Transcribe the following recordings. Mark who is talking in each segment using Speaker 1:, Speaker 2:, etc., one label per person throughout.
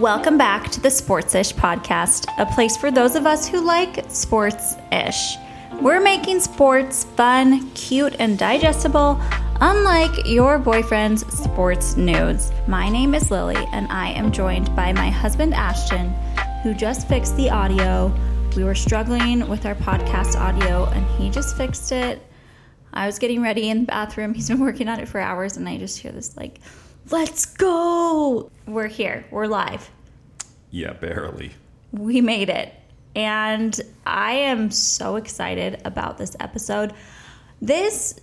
Speaker 1: Welcome back to the Sportsish podcast, a place for those of us who like sports ish. We're making sports fun, cute, and digestible, unlike your boyfriend's sports nudes. My name is Lily, and I am joined by my husband Ashton, who just fixed the audio. We were struggling with our podcast audio, and he just fixed it. I was getting ready in the bathroom. He's been working on it for hours, and I just hear this like, let's go. We're here, we're live.
Speaker 2: Yeah, barely.
Speaker 1: We made it. And I am so excited about this episode. This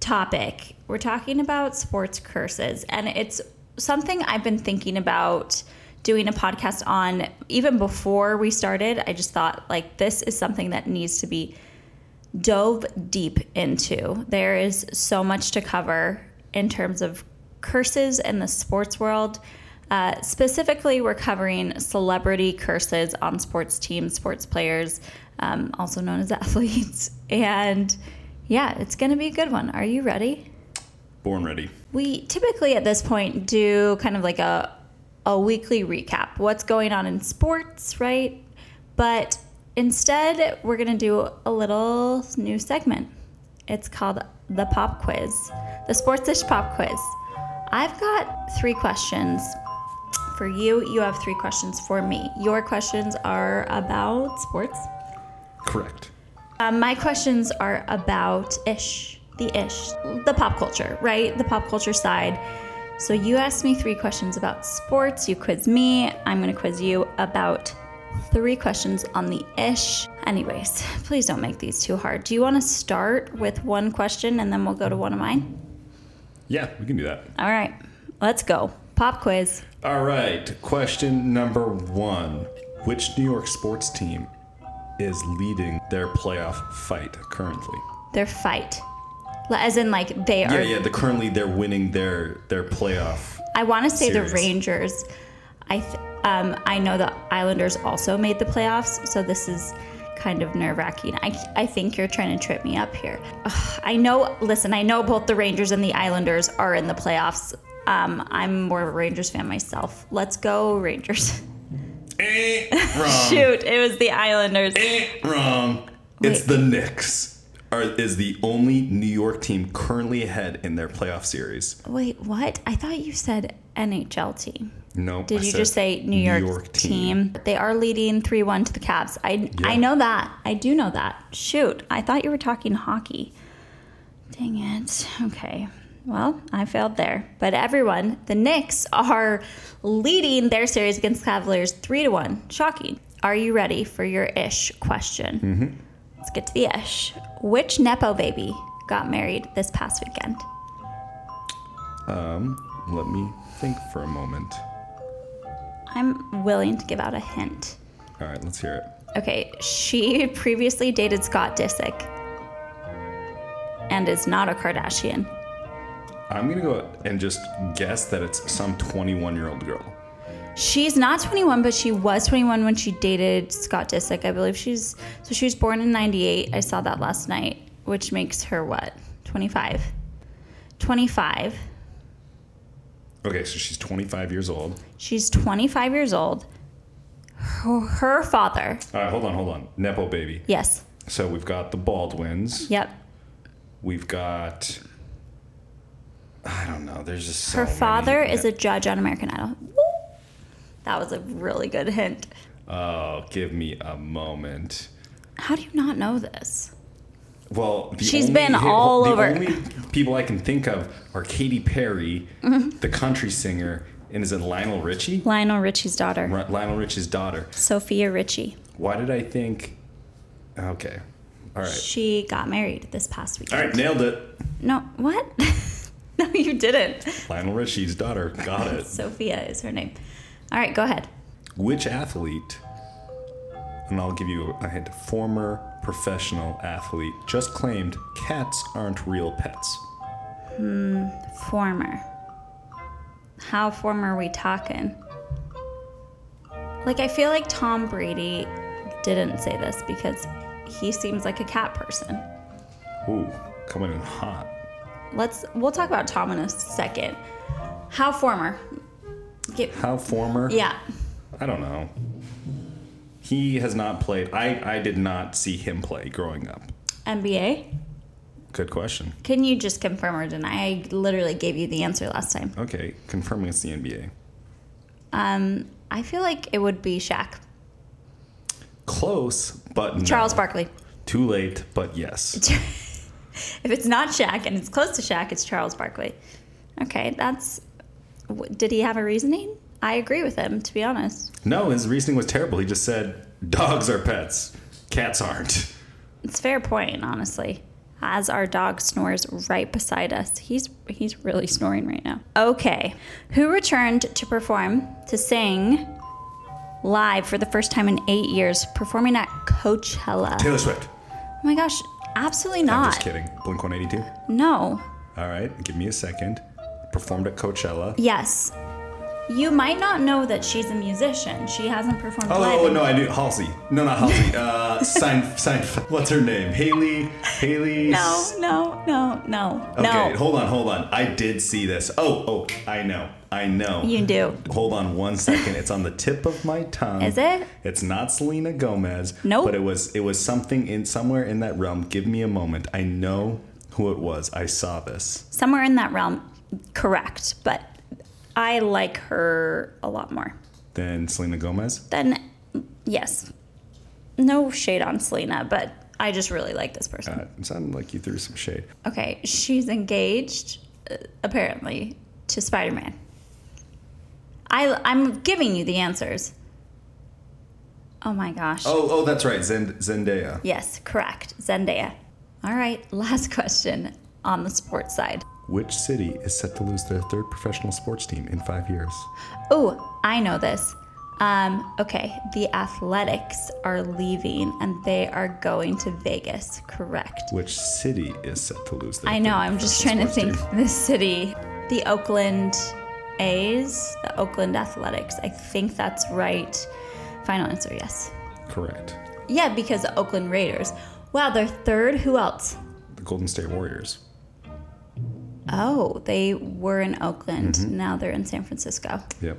Speaker 1: topic, we're talking about sports curses, and it's something I've been thinking about doing a podcast on even before we started. I just thought, like, this is something that needs to be dove deep into. There is so much to cover in terms of curses in the sports world. Uh, specifically, we're covering celebrity curses on sports teams, sports players, um, also known as athletes. And yeah, it's going to be a good one. Are you ready?
Speaker 2: Born ready.
Speaker 1: We typically at this point do kind of like a, a weekly recap what's going on in sports, right? But instead, we're going to do a little new segment. It's called the Pop Quiz, the Sportsish Pop Quiz. I've got three questions for you. You have three questions for me. Your questions are about sports.
Speaker 2: Correct.
Speaker 1: Um, my questions are about ish, the ish, the pop culture, right? The pop culture side. So you asked me three questions about sports. You quiz me. I'm going to quiz you about three questions on the ish. Anyways, please don't make these too hard. Do you want to start with one question and then we'll go to one of mine?
Speaker 2: Yeah, we can do that.
Speaker 1: All right, let's go. Pop quiz.
Speaker 2: All right. Question number one Which New York sports team is leading their playoff fight currently?
Speaker 1: Their fight. As in, like, they are.
Speaker 2: Yeah, yeah. The currently they're winning their their playoff.
Speaker 1: I want to say
Speaker 2: Series.
Speaker 1: the Rangers. I th- um, I know the Islanders also made the playoffs, so this is kind of nerve wracking. I, I think you're trying to trip me up here. Ugh, I know. Listen, I know both the Rangers and the Islanders are in the playoffs. Um, I'm more of a Rangers fan myself. Let's go Rangers.
Speaker 2: Eh, wrong.
Speaker 1: Shoot, it was the Islanders.
Speaker 2: Eh, wrong. It's the Knicks. Are, is the only New York team currently ahead in their playoff series.
Speaker 1: Wait, what? I thought you said NHL team.
Speaker 2: No.
Speaker 1: Did
Speaker 2: I
Speaker 1: you just say New York, team? They are leading 3 1 to the Cavs. I,
Speaker 2: Yeah.
Speaker 1: I know that. I do know that. Shoot, I thought you were talking hockey. Dang it. Okay. Well, I failed there. But everyone, the Knicks are leading their series against the Cavaliers 3 to 1. Shocking. Are you ready for your ish question? Mm-hmm. Let's get to the ish. Which Nepo baby got married this past weekend?
Speaker 2: Um, let me think for a moment.
Speaker 1: I'm willing to give out a hint.
Speaker 2: All right, let's hear it.
Speaker 1: Okay, she previously dated Scott Disick and is not a Kardashian.
Speaker 2: I'm gonna go and just guess that it's some 21 year old girl.
Speaker 1: She's not 21, but she was 21 when she dated Scott Disick. I believe she's so she was born in 98. I saw that last night, which makes her what? 25. 25.
Speaker 2: Okay, so she's 25 years old.
Speaker 1: She's 25 years old. Her, her father.
Speaker 2: All right, hold on, hold on. Nepo baby.
Speaker 1: Yes.
Speaker 2: So we've got the Baldwins.
Speaker 1: Yep.
Speaker 2: We've got. I don't know. There's just so
Speaker 1: Her
Speaker 2: many.
Speaker 1: father is a judge on American Idol. Woo! That was a really good hint.
Speaker 2: Oh, give me a moment.
Speaker 1: How do you not know this?
Speaker 2: Well, the
Speaker 1: She's been all
Speaker 2: the
Speaker 1: over.
Speaker 2: only people I can think of are Katy Perry,
Speaker 1: Mm-hmm.
Speaker 2: the country singer, and is it Lionel Richie?
Speaker 1: Lionel Richie's daughter,
Speaker 2: Ri- Lionel Richie's daughter.
Speaker 1: Sofia Richie.
Speaker 2: Why did I think? Okay, all right,
Speaker 1: She got married this past
Speaker 2: all
Speaker 1: weekend.
Speaker 2: right, nailed it.
Speaker 1: No, what? no, you didn't.
Speaker 2: Lionel Richie's daughter. Got it.
Speaker 1: Sofia is her name. All right, go ahead.
Speaker 2: Which athlete? And I'll give you a hint. Former professional athlete just claimed cats aren't real pets.
Speaker 1: Hmm, former. How former are we talking? Like, I feel like Tom Brady didn't say this because he seems like a cat person.
Speaker 2: Ooh, coming in hot.
Speaker 1: Let's, we'll talk about Tom in a second. How former? Get,
Speaker 2: How former?
Speaker 1: yeah.
Speaker 2: I don't know. He has not played. I I did not see him play growing up.
Speaker 1: NBA?
Speaker 2: Good question.
Speaker 1: Can you just confirm or deny? I literally gave you the answer last time.
Speaker 2: Okay, confirming it's the NBA.
Speaker 1: Um, I feel like it would be Shaq.
Speaker 2: Close, but no.
Speaker 1: Charles Barkley.
Speaker 2: Too late, but yes.
Speaker 1: If it's not Shaq and it's close to Shaq, it's Charles Barkley. Okay, that's. Did he have a reasoning? I agree with him, to be honest.
Speaker 2: No, his reasoning was terrible. He just said dogs are pets, cats aren't.
Speaker 1: It's a fair point, honestly. As our dog snores right beside us, he's he's really snoring right now. Okay, who returned to perform to sing live for the first time in eight years, performing at Coachella?
Speaker 2: Taylor Swift.
Speaker 1: Oh my gosh, absolutely
Speaker 2: I'm
Speaker 1: not.
Speaker 2: just kidding. Blink 182.
Speaker 1: No.
Speaker 2: All right, give me a second. Performed at Coachella.
Speaker 1: Yes. You might not know that she's a musician. She hasn't performed live.
Speaker 2: Oh no, I knew Halsey. No, not Halsey. Uh, Sein, Sein, what's her name? Haley. Haley.
Speaker 1: No, no, no, no,
Speaker 2: Okay,
Speaker 1: no.
Speaker 2: hold on, hold on. I did see this. Oh, oh, I know, I know.
Speaker 1: You do.
Speaker 2: Hold on one second. It's on the tip of my tongue.
Speaker 1: Is it?
Speaker 2: It's not Selena Gomez.
Speaker 1: Nope.
Speaker 2: But it was. It was something in somewhere in that realm. Give me a moment. I know who it was. I saw this.
Speaker 1: Somewhere in that realm, correct. But I like her a lot more.
Speaker 2: Than Selena Gomez.
Speaker 1: Then, yes. No shade on Selena, but I just really like this person.
Speaker 2: Uh, it sounded like you threw some shade.
Speaker 1: Okay, she's engaged, uh, apparently, to Spider Man. I, I'm giving you the answers. Oh my gosh.
Speaker 2: Oh, oh, that's right. Zend- Zendaya.
Speaker 1: Yes, correct. Zendaya. All right, last question on the sports side.
Speaker 2: Which city is set to lose their third professional sports team in five years?
Speaker 1: Oh, I know this. Um, okay, the Athletics are leaving and they are going to Vegas, correct?
Speaker 2: Which city is set to lose their
Speaker 1: I know, I'm just trying to think the city. The Oakland A's, the Oakland Athletics. I think that's right. Final answer, yes.
Speaker 2: Correct.
Speaker 1: Yeah, because the Oakland Raiders. Wow, they're third. Who else?
Speaker 2: The Golden State Warriors.
Speaker 1: Oh, they were in Oakland. Now they're in San Francisco.
Speaker 2: Yep.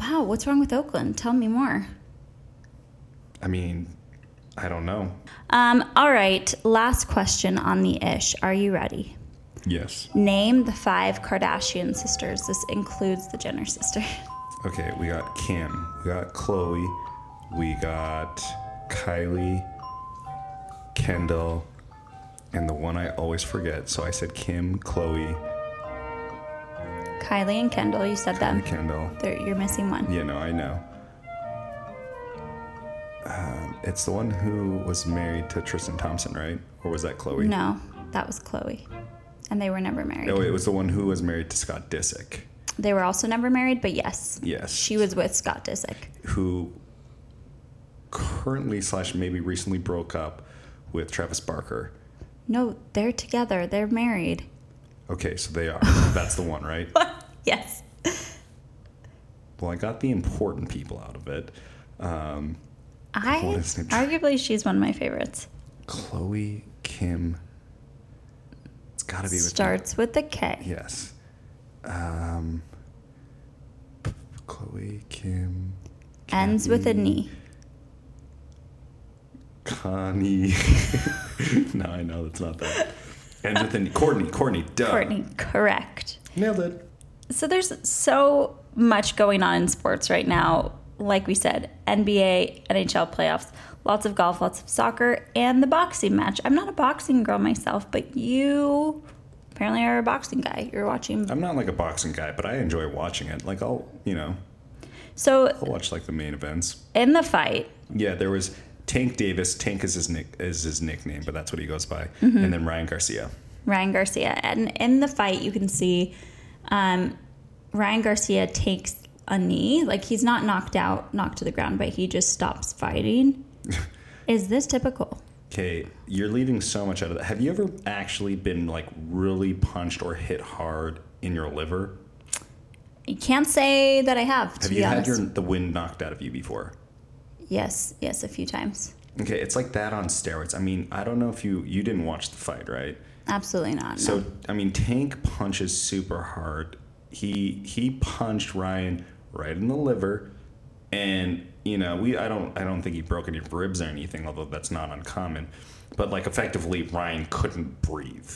Speaker 1: Wow, what's wrong with Oakland? Tell me more.
Speaker 2: I mean, I don't know.
Speaker 1: Um, all right, last question on the ish. Are you ready?
Speaker 2: Yes.
Speaker 1: Name the five Kardashian sisters. This includes the Jenner sister.
Speaker 2: Okay, we got Kim, we got Khloe, we got Kylie, Kendall, and the one I always forget. So I said Kim, Khloe,
Speaker 1: Kylie and Kendall, you said them.
Speaker 2: Kendall.
Speaker 1: They're, you're missing one.
Speaker 2: Yeah, no, I know. Um, it's the one who was married to Tristan Thompson, right? Or was that Khloe?
Speaker 1: No, that was Khloe. And they were never married.
Speaker 2: No, it was the one who was married to Scott Disick,
Speaker 1: They were also never married, but yes.
Speaker 2: Yes.
Speaker 1: She was with Scott Disick.
Speaker 2: who currently slash maybe recently broke up with Travis Barker.
Speaker 1: No, they're together. They're married.
Speaker 2: Okay, so they are. That's the one, right?
Speaker 1: yes.
Speaker 2: Well, I got the important people out of it. Um,
Speaker 1: I
Speaker 2: What is it?
Speaker 1: arguably she's one of my favorites.
Speaker 2: Khloe, Kim. It's got to be with
Speaker 1: Starts with the K.
Speaker 2: Yes. Um, Khloe, Kim.
Speaker 1: Ends with a knee.
Speaker 2: Connie. no, I know that's not that. Ends with a knee. Kourtney. Kourtney. Duh.
Speaker 1: Kourtney, correct.
Speaker 2: Nailed it.
Speaker 1: So there's so much going on in sports right now. Like we said, NBA, NHL playoffs, lots of golf, lots of soccer, and the boxing match. I'm not a boxing girl myself, but you apparently are a boxing guy. You're watching.
Speaker 2: I'm not like a boxing guy, but I enjoy watching it. Like I'll, you know,
Speaker 1: So
Speaker 2: I'll watch like the main events.
Speaker 1: in the fight,
Speaker 2: Yeah, there was Tank Davis. Tank is his nick is his nickname, but that's what he goes by.
Speaker 1: Mm-hmm.
Speaker 2: And then Ryan Garcia.
Speaker 1: Ryan Garcia. And in the fight, you can see um, Ryan Garcia takes a knee. Like he's not knocked out, knocked to the ground, but he just stops fighting. Is this typical?
Speaker 2: Okay, you're leaving so much out of that. Have you ever actually been like really punched or hit hard in your liver?
Speaker 1: I can't say that I have,
Speaker 2: Have you
Speaker 1: honest.
Speaker 2: had your the wind knocked out of you before?
Speaker 1: Yes, yes, a few times.
Speaker 2: Okay, it's like that on steroids. I mean, I don't know if you you didn't watch the fight, right?
Speaker 1: Absolutely not.
Speaker 2: So
Speaker 1: no.
Speaker 2: I mean, Tank punches super hard. He he punched Ryan right in the liver, and you know, we I don't I don't think he broke any ribs or anything, although that's not uncommon. But like effectively, Ryan couldn't breathe,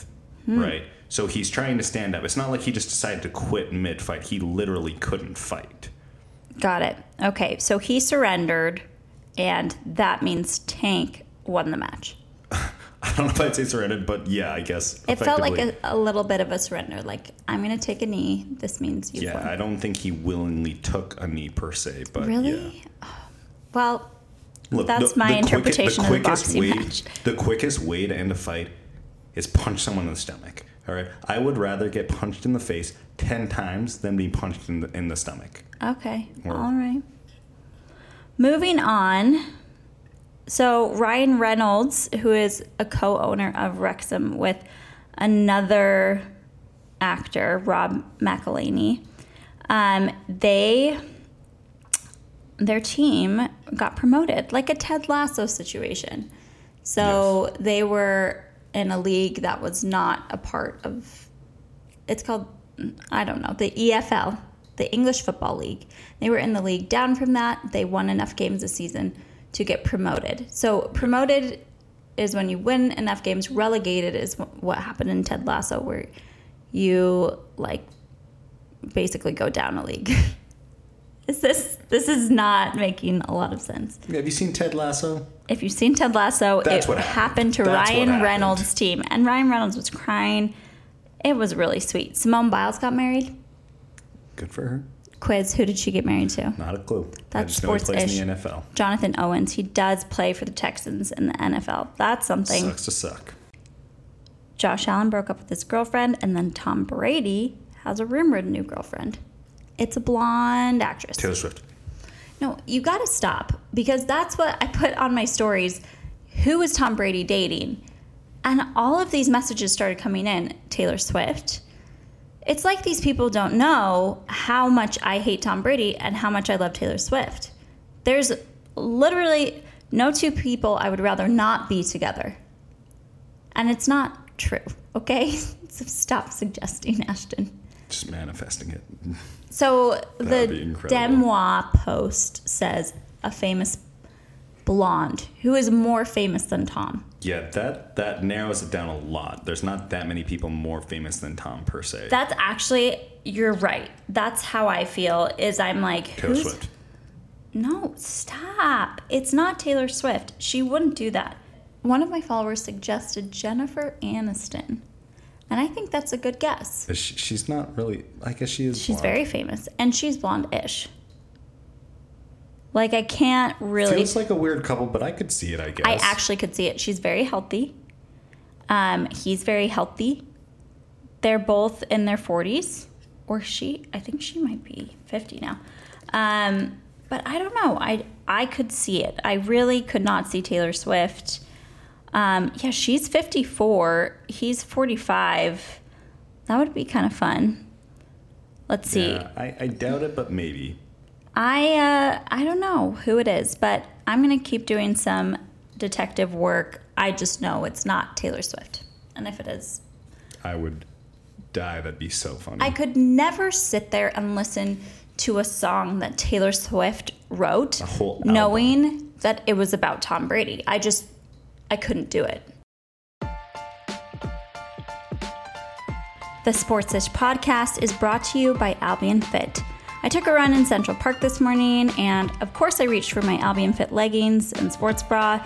Speaker 2: hmm. right? So he's trying to stand up. It's not like he just decided to quit mid fight. He literally couldn't fight.
Speaker 1: Got it. Okay, so he surrendered, and that means Tank won the match.
Speaker 2: I don't know if I'd say surrendered, but yeah, I guess.
Speaker 1: It felt like a, a little bit of a surrender. Like, I'm going to take a knee. This means you've
Speaker 2: Yeah,
Speaker 1: won.
Speaker 2: I don't think he willingly took a knee per se, but
Speaker 1: really?
Speaker 2: yeah.
Speaker 1: Well,
Speaker 2: Look,
Speaker 1: That's
Speaker 2: the-
Speaker 1: my
Speaker 2: the
Speaker 1: interpretation of the
Speaker 2: quickest
Speaker 1: boxing
Speaker 2: way,
Speaker 1: match.
Speaker 2: The quickest way to end a fight is punch someone in the stomach. All right, I would rather get punched in the face ten times than be punched in the in the stomach.
Speaker 1: okay.
Speaker 2: Or-
Speaker 1: All right. Moving on. So, Ryan Reynolds, who is a co owner of Wrexham with another actor, Rob McElhenney, um, they their team got promoted, like a Ted Lasso situation. So they were in a league that was not a part of. It's called I don't know the EFL, the English Football League. They were in the league down from that. They won enough games a season to get promoted. So promoted is when you win enough games. Relegated is what happened in Ted Lasso, where you like basically go down a league. is this this is not making a lot of sense?
Speaker 2: Have you seen Ted Lasso?
Speaker 1: If you've seen Ted Lasso,
Speaker 2: That's
Speaker 1: it happened.
Speaker 2: happened.
Speaker 1: to
Speaker 2: That's
Speaker 1: Ryan
Speaker 2: happened.
Speaker 1: Reynolds' team, and Ryan Reynolds was crying. It was really sweet. Simone Biles got married.
Speaker 2: Good for her.
Speaker 1: Quiz: Who did she get married to?
Speaker 2: Not a clue.
Speaker 1: That's
Speaker 2: know plays in the NFL.
Speaker 1: Jonathan Owens. He does play for the Texans in the NFL. That's something.
Speaker 2: Sucks to suck.
Speaker 1: Josh Allen broke up with his girlfriend, and then Tom Brady has a rumored new girlfriend. It's a blonde actress.
Speaker 2: Taylor Swift.
Speaker 1: No, you got to stop because that's what I put on my stories. Who is Tom Brady dating? And all of these messages started coming in Taylor Swift. It's like these people don't know how much I hate Tom Brady and how much I love Taylor Swift. There's literally no two people I would rather not be together. And it's not true, okay? so stop suggesting, Ashton.
Speaker 2: Just manifesting it.
Speaker 1: So the. DeuxMoi's post says a famous blonde who is more famous than Tom.
Speaker 2: Yeah, that that narrows it down a lot. There's not that many people more famous than Tom per se.
Speaker 1: That's actually you're right. That's how I feel. Is I'm like
Speaker 2: Taylor
Speaker 1: who's
Speaker 2: Swift.
Speaker 1: no stop. It's not Taylor Swift. She wouldn't do that. One of my followers suggested Jennifer Aniston, and I think that's a good guess.
Speaker 2: She, she's not really. I guess she is.
Speaker 1: She's
Speaker 2: blonde.
Speaker 1: very famous, and she's blonde-ish. Like I can't really
Speaker 2: Feels like a weird couple, but I could see it. I guess.
Speaker 1: I actually could see it. She's very healthy. Um, he's very healthy. They're both in their 40s, or she, I think she might be 50 now. Um, but I don't know. I I could see it. I really could not see Taylor Swift. Um, yeah, she's 54. He's 45. That would be kind of fun. Let's see.
Speaker 2: Yeah, I, I doubt it, but maybe.
Speaker 1: I uh, I don't know who it is, but I'm gonna keep doing some detective work. I just know it's not Taylor Swift, and if it is,
Speaker 2: I would die. That'd be so funny.
Speaker 1: I could never sit there and listen to a song that Taylor Swift wrote,
Speaker 2: A whole album.
Speaker 1: knowing that it was about Tom Brady. I just I couldn't do it. The Sportsish podcast is brought to you by Albion Fit. I took a run in Central Park this morning, and of course, I reached for my Albion Fit leggings and sports bra.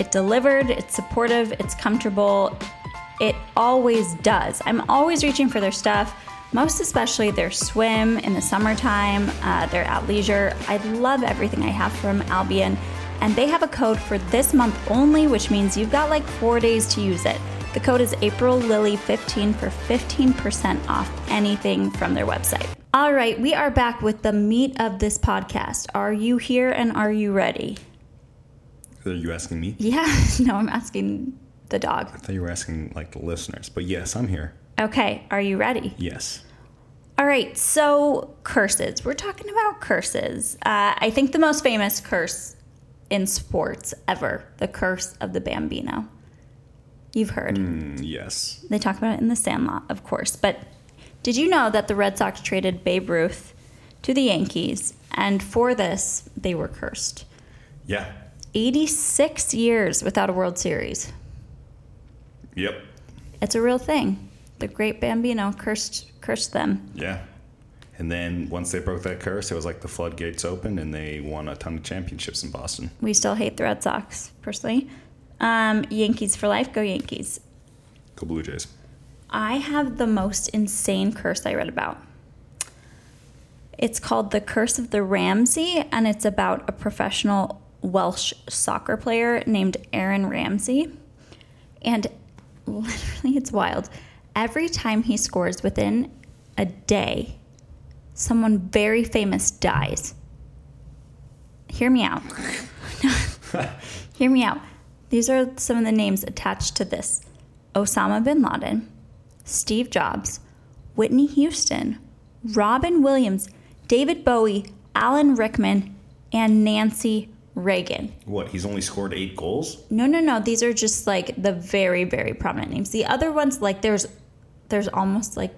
Speaker 1: It delivered, it's supportive, it's comfortable. It always does. I'm always reaching for their stuff, most especially their swim in the summertime, uh, their athleisure. I love everything I have from Albion, and they have a code for this month only, which means you've got like four days to use it. The code is April Lily 15 for 15% off anything from their website. All right, we are back with the meat of this podcast. Are you here and are you ready?
Speaker 2: Are you asking me?
Speaker 1: Yeah, no, I'm asking the dog.
Speaker 2: I thought you were asking like the listeners, but yes, I'm here.
Speaker 1: Okay, are you ready?
Speaker 2: Yes.
Speaker 1: All right, so curses. We're talking about curses. Uh, I think the most famous curse in sports ever the curse of the Bambino. You've heard.
Speaker 2: Mm, yes.
Speaker 1: They talk about it in the Sandlot, of course. But did you know that the Red Sox traded Babe Ruth to the Yankees And for this, they were cursed.
Speaker 2: Yeah.
Speaker 1: 86 years without a World Series.
Speaker 2: Yep.
Speaker 1: It's a real thing. The great Bambino cursed cursed them.
Speaker 2: Yeah. And then once they broke that curse, it was like the floodgates opened and they won a ton of championships in Boston.
Speaker 1: We still hate the Red Sox, personally. Um, Yankees for life. Go Yankees.
Speaker 2: Go Blue Jays.
Speaker 1: I have the most insane curse I read about. It's called The Curse of the Ramsey, and it's about a professional Welsh soccer player named Aaron Ramsey. And literally, it's wild. Every time he scores within a day, someone very famous dies. Hear me out. Hear me out. These are some of the names attached to this Osama bin Laden, Steve Jobs, Whitney Houston, Robin Williams, David Bowie, Alan Rickman, and Nancy Reagan.
Speaker 2: What? He's only scored eight goals?
Speaker 1: No, no, no. These are just like the very, very prominent names. The other ones, like there's, there's almost like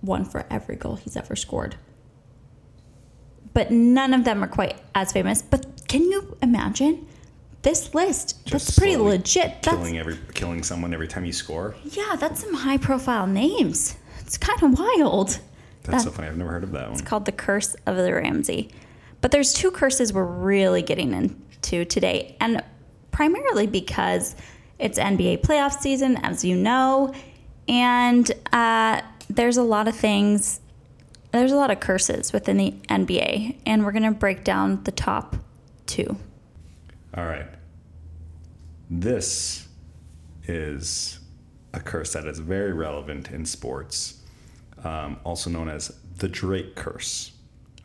Speaker 1: one for every goal he's ever scored. But none of them are quite as famous. But can you imagine this list?
Speaker 2: Just
Speaker 1: that's pretty legit. That's
Speaker 2: Killing every killing someone every time you score.
Speaker 1: yeah, that's some high-profile names. It's kind of wild.
Speaker 2: That's so funny. I've never heard of that one.
Speaker 1: It's called the Curse of the Ramsey. But there's two curses we're really getting into today, and primarily because it's NBA playoff season, as you know, and uh, there's a lot of things. There's a lot of curses within the NBA, and we're gonna break down the top two.
Speaker 2: All right. This is a curse that is very relevant in sports, um, also known as the Drake curse.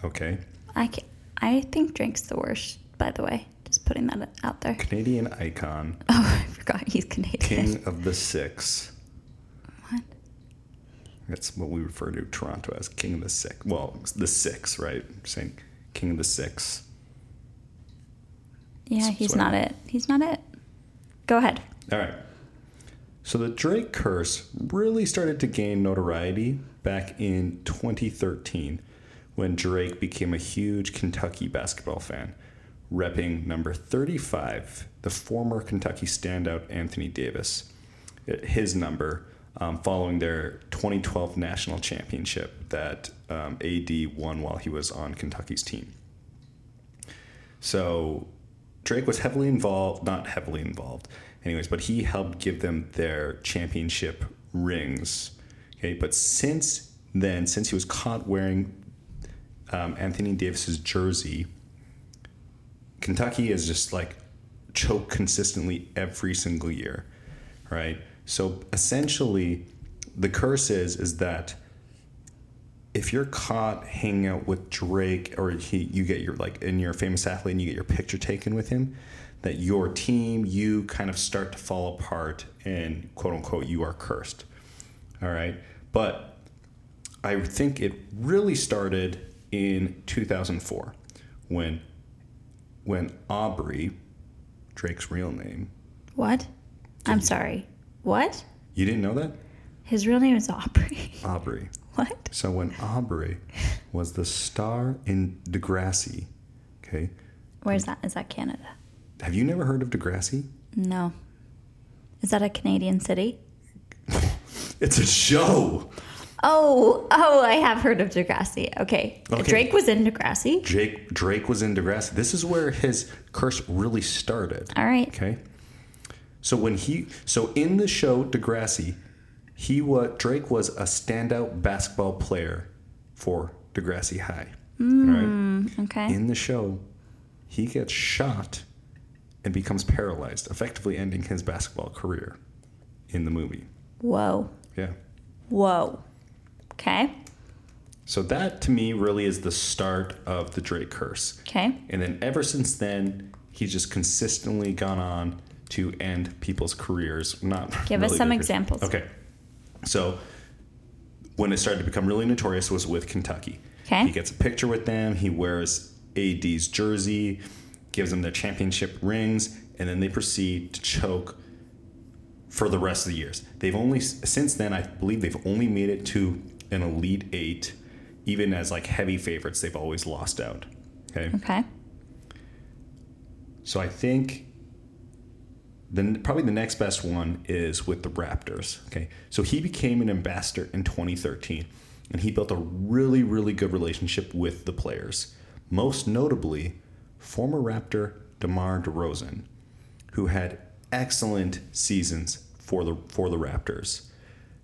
Speaker 2: Okay.
Speaker 1: I ca I think Drake's the worst. By the way, just putting that out there.
Speaker 2: Canadian icon,
Speaker 1: Oh, I forgot he's Canadian.
Speaker 2: king of the six.
Speaker 1: What?
Speaker 2: That's what we refer to Toronto as king of the six. Well, the six, right? saying king of the six.
Speaker 1: Yeah, he's not it. He's not it. Go ahead.
Speaker 2: All right. So the Drake curse really started to gain notoriety back in 2013 when Drake became a huge Kentucky basketball fan, repping number 35, the former Kentucky standout Anthony Davis, his number, um, following their 2012 national championship that um, AD won while he was on Kentucky's team. So Drake was heavily involved, not heavily involved, anyways, but he helped give them their championship rings. Okay, but since then, since he was caught wearing um, Anthony Davis's jersey, Kentucky has just like choked consistently every single year, right? So essentially, the curse is is that if you're caught hanging out with Drake or he, you get your like and you're a famous athlete and you get your picture taken with him, that your team, you kind of start to fall apart and quote unquote you are cursed. All right. But I think it really started in 2004 when when Aubrey, Drake's real name,
Speaker 1: What? I'm sorry. What?
Speaker 2: you didn't know that?
Speaker 1: His real name is Aubrey.
Speaker 2: Aubrey.
Speaker 1: What?
Speaker 2: So when Aubrey was the star in Degrassi, okay,
Speaker 1: Where's that? Is that Canada?
Speaker 2: have you never heard of Degrassi?
Speaker 1: No. Is that a Canadian city?
Speaker 2: It's a show.
Speaker 1: Oh, oh, I have heard of Degrassi. Okay.
Speaker 2: Okay.
Speaker 1: Drake was in Degrassi.
Speaker 2: Jake Drake was in Degrassi. This is where his curse really started.
Speaker 1: All right.
Speaker 2: Okay. So when he so in the show Degrassi, he was Drake was a standout basketball player for Degrassi High. Mm, right?
Speaker 1: Okay.
Speaker 2: In the show, he gets shot and becomes paralyzed, effectively ending his basketball career in the movie.
Speaker 1: Whoa.
Speaker 2: Yeah.
Speaker 1: Whoa. Okay.
Speaker 2: So that to me really is the start of the Drake curse.
Speaker 1: Okay.
Speaker 2: And then ever since then, he's just consistently gone on to end people's careers. Not
Speaker 1: Give us some
Speaker 2: careers.
Speaker 1: examples.
Speaker 2: Okay. So when it started to become really notorious was with Kentucky.
Speaker 1: Okay.
Speaker 2: He gets a picture with them. He wears AD's jersey, gives them their championship rings, and then they proceed to choke for the rest of the years. They've only since then, I believe they've only made it to an elite eight, even as like heavy favorites. They've always lost out. Okay.
Speaker 1: Okay.
Speaker 2: So I think the probably the next best one is with the Raptors. Okay, so he became an ambassador in 2013, and he built a really really good relationship with the players. Most notably, former Raptor DeMar DeRozan, who had excellent seasons for the for the Raptors.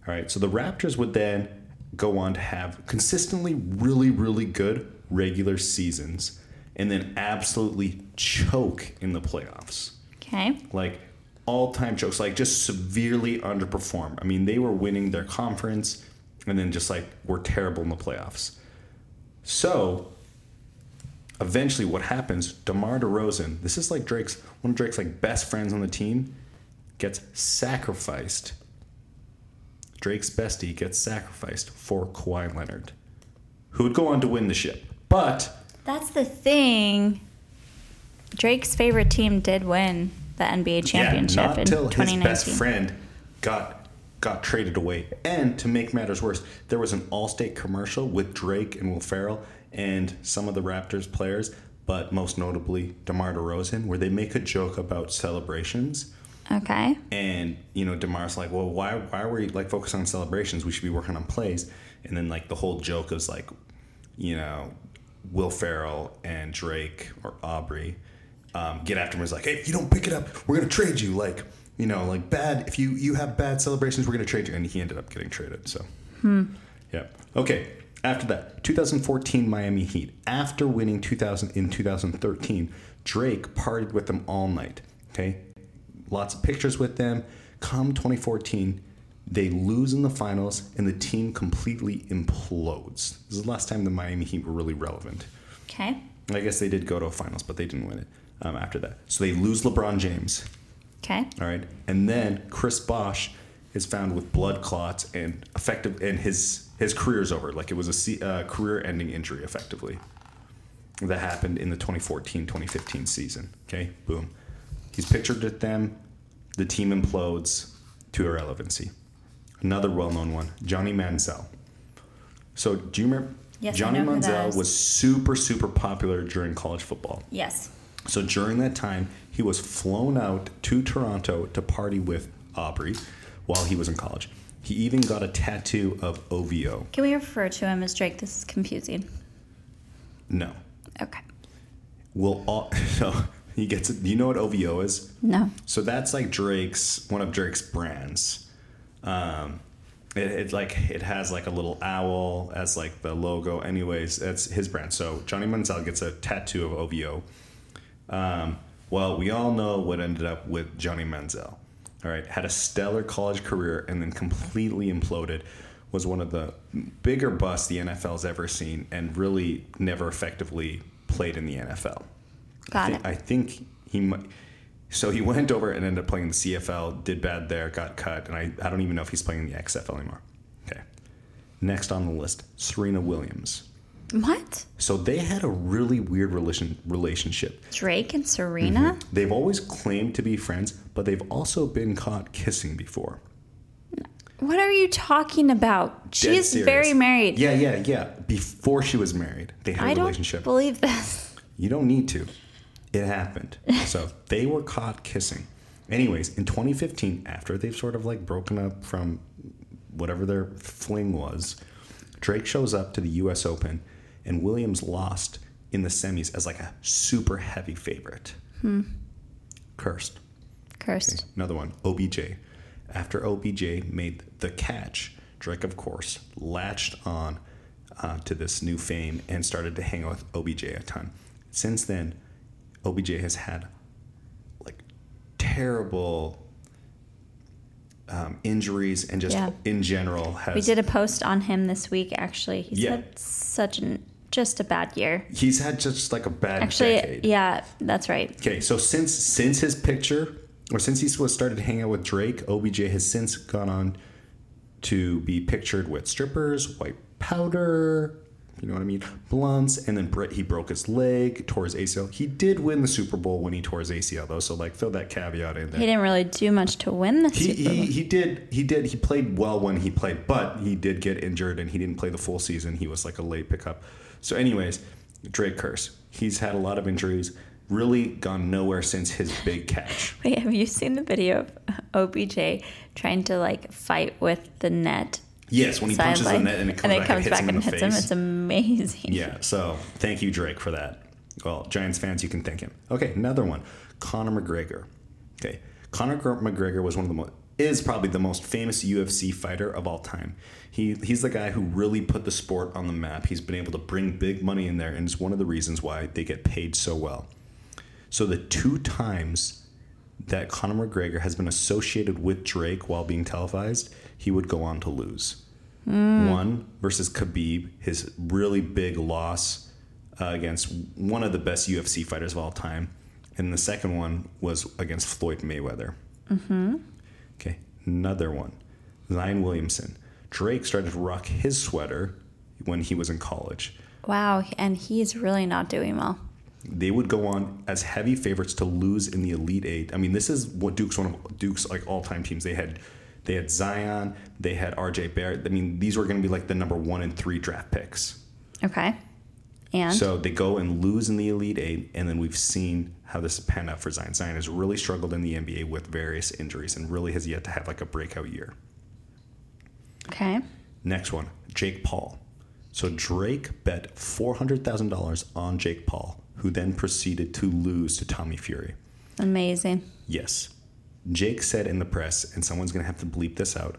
Speaker 2: All right, so the Raptors would then go on to have consistently really really good regular seasons and then absolutely choke in the playoffs.
Speaker 1: Okay.
Speaker 2: Like all time chokes, like just severely underperform. I mean, they were winning their conference and then just like were terrible in the playoffs. So eventually what happens, DeMar DeRozan, this is like Drake's one of Drake's like best friends on the team, gets sacrificed. Drake's bestie gets sacrificed for Kawhi Leonard, who would go on to win the ship. But
Speaker 1: That's the thing. Drake's favorite team did win the NBA championship
Speaker 2: yeah, not
Speaker 1: in
Speaker 2: till his best friend got got traded away. And to make matters worse, there was an Allstate commercial with Drake and Will Ferrell and some of the Raptors players, but most notably DeMar DeRozan, where they make a joke about celebrations.
Speaker 1: Okay.
Speaker 2: And you know, Demar's like, "Well, why why are we like focused on celebrations? We should be working on plays." And then like the whole joke is like, you know, Will Ferrell and Drake or Aubrey um, get after him. Is like, "Hey, if you don't pick it up, we're gonna trade you." Like, you know, like bad. If you you have bad celebrations, we're gonna trade you. And he ended up getting traded. So, yeah. Okay. After that, 2014 Miami Heat. After winning 2000 in 2013, Drake partied with them all night. Okay, lots of pictures with them. Come 2014, they lose in the finals, and the team completely implodes. This is the last time the Miami Heat were really relevant.
Speaker 1: Okay.
Speaker 2: I guess they did go to a finals, but they didn't win it um, after that. So they lose LeBron James.
Speaker 1: Okay.
Speaker 2: All right, and then Chris Bosh is found with blood clots and effective, and his his career's over. Like it was a uh, career-ending injury, effectively. That happened in the 2014-2015 season. Okay, boom. He's pictured at them. The team implodes to irrelevancy. Another well-known one, Johnny Manziel. So do you remember?
Speaker 1: Yes,
Speaker 2: Johnny
Speaker 1: know who that
Speaker 2: Manziel was super, super popular during college football.
Speaker 1: Yes.
Speaker 2: So during that time, he was flown out to Toronto to party with Aubrey while he was in college. He even got a tattoo of OVO.
Speaker 1: Can we refer to him as Drake? This is confusing.
Speaker 2: No.
Speaker 1: Okay.
Speaker 2: Will all so he gets. Do you know what OVO is?
Speaker 1: No.
Speaker 2: So that's like Drake's one of Drake's brands. Um, it, it like it has like a little owl as like the logo. Anyways, that's his brand. So Johnny Manziel gets a tattoo of OVO. Um, well, we all know what ended up with Johnny Manziel. All right, had a stellar college career and then completely imploded. Was one of the bigger busts the NFL's ever seen, and really never effectively played in the NFL.
Speaker 1: Got
Speaker 2: I
Speaker 1: it.
Speaker 2: I think he might. So he went over and ended up playing the CFL, did bad there, got cut, and I, I don't even know if he's playing the XFL anymore. Okay. Next on the list, Serena Williams.
Speaker 1: What?
Speaker 2: So they had a really weird relation, relationship.
Speaker 1: Drake and Serena? Mm-hmm.
Speaker 2: They've always claimed to be friends, but they've also been caught kissing before.
Speaker 1: What are you talking about?
Speaker 2: Dead
Speaker 1: She's
Speaker 2: serious.
Speaker 1: very married.
Speaker 2: Yeah, yeah, yeah. Before she was married, they had a
Speaker 1: I don't
Speaker 2: relationship.
Speaker 1: believe this.
Speaker 2: You don't need to. It happened. So they were caught kissing. Anyways, in 2015, after they've sort of like broken up from whatever their fling was, Drake shows up to the US Open and Williams lost in the semis as like a super heavy favorite. Hmm. Cursed.
Speaker 1: Cursed.
Speaker 2: Another one, OBJ. After OBJ made the catch, Drake, of course, latched on uh, to this new fame and started to hang out with OBJ a ton. Since then, OBJ has had like terrible um, injuries and just
Speaker 1: Yeah.
Speaker 2: in general has
Speaker 1: We did a post on him this week, actually. He's
Speaker 2: Yeah.
Speaker 1: had such an just a bad year.
Speaker 2: he's had just like a bad
Speaker 1: Actually,
Speaker 2: decade.
Speaker 1: yeah, that's right.
Speaker 2: Okay, so since since his picture, or since he was started hanging out with Drake, OBJ has since gone on to be pictured with strippers, white powder, you know what I mean, blunts, and then Brett he broke his leg, tore his ACL. He did win the Super Bowl when he tore his ACL though, so like throw that caveat in there.
Speaker 1: He didn't really do much to win the
Speaker 2: He,
Speaker 1: Super Bowl.
Speaker 2: he, he did he did he played well when he played, but he did get injured and he didn't play the full season. He was like a late pickup. So, anyways, Drake curse. He's had a lot of injuries. Really gone nowhere since his big catch.
Speaker 1: Wait, have you seen the video of OBJ trying to like fight with the net?
Speaker 2: Yes, when he punches the net and it comes, back
Speaker 1: comes
Speaker 2: and hits
Speaker 1: back
Speaker 2: him
Speaker 1: and hits him. It's amazing.
Speaker 2: Yeah, so thank you, Drake, for that. Well, Giants fans, you can thank him. Okay, another one. Conor McGregor. Okay, Conor McGregor was one of the most is probably the most famous UFC fighter of all time. He he's the guy who really put the sport on the map. He's been able to bring big money in there, and it's one of the reasons why they get paid so well. So the two times that Conor McGregor has been associated with Drake while being televised, he would go on to lose. One versus Khabib, his really big loss uh, against one of the best UFC fighters of all time, and the second one was against Floyd Mayweather. Mm-hmm. Another one, Zion Williamson. Drake started to rock his sweater when he was in college.
Speaker 1: Wow, and he's really not doing well.
Speaker 2: They would go on as heavy favorites to lose in the Elite Eight. I mean, this is what Duke's one of Duke's like all time teams. They had they had Zion, they had RJ Barrett. I mean, these were going to be like the number one and three draft picks.
Speaker 1: Okay. And
Speaker 2: So they go and lose in the Elite Eight, and then we've seen how this has panned out for Zion. Zion has really struggled in the NBA with various injuries and really has yet to have like a breakout year.
Speaker 1: okay.
Speaker 2: Next one, Jake Paul. So Drake bet $400,000 on Jake Paul, who then proceeded to lose to Tommy Fury.
Speaker 1: Amazing.
Speaker 2: Yes. Jake said in the press, and someone's going to have to bleep this out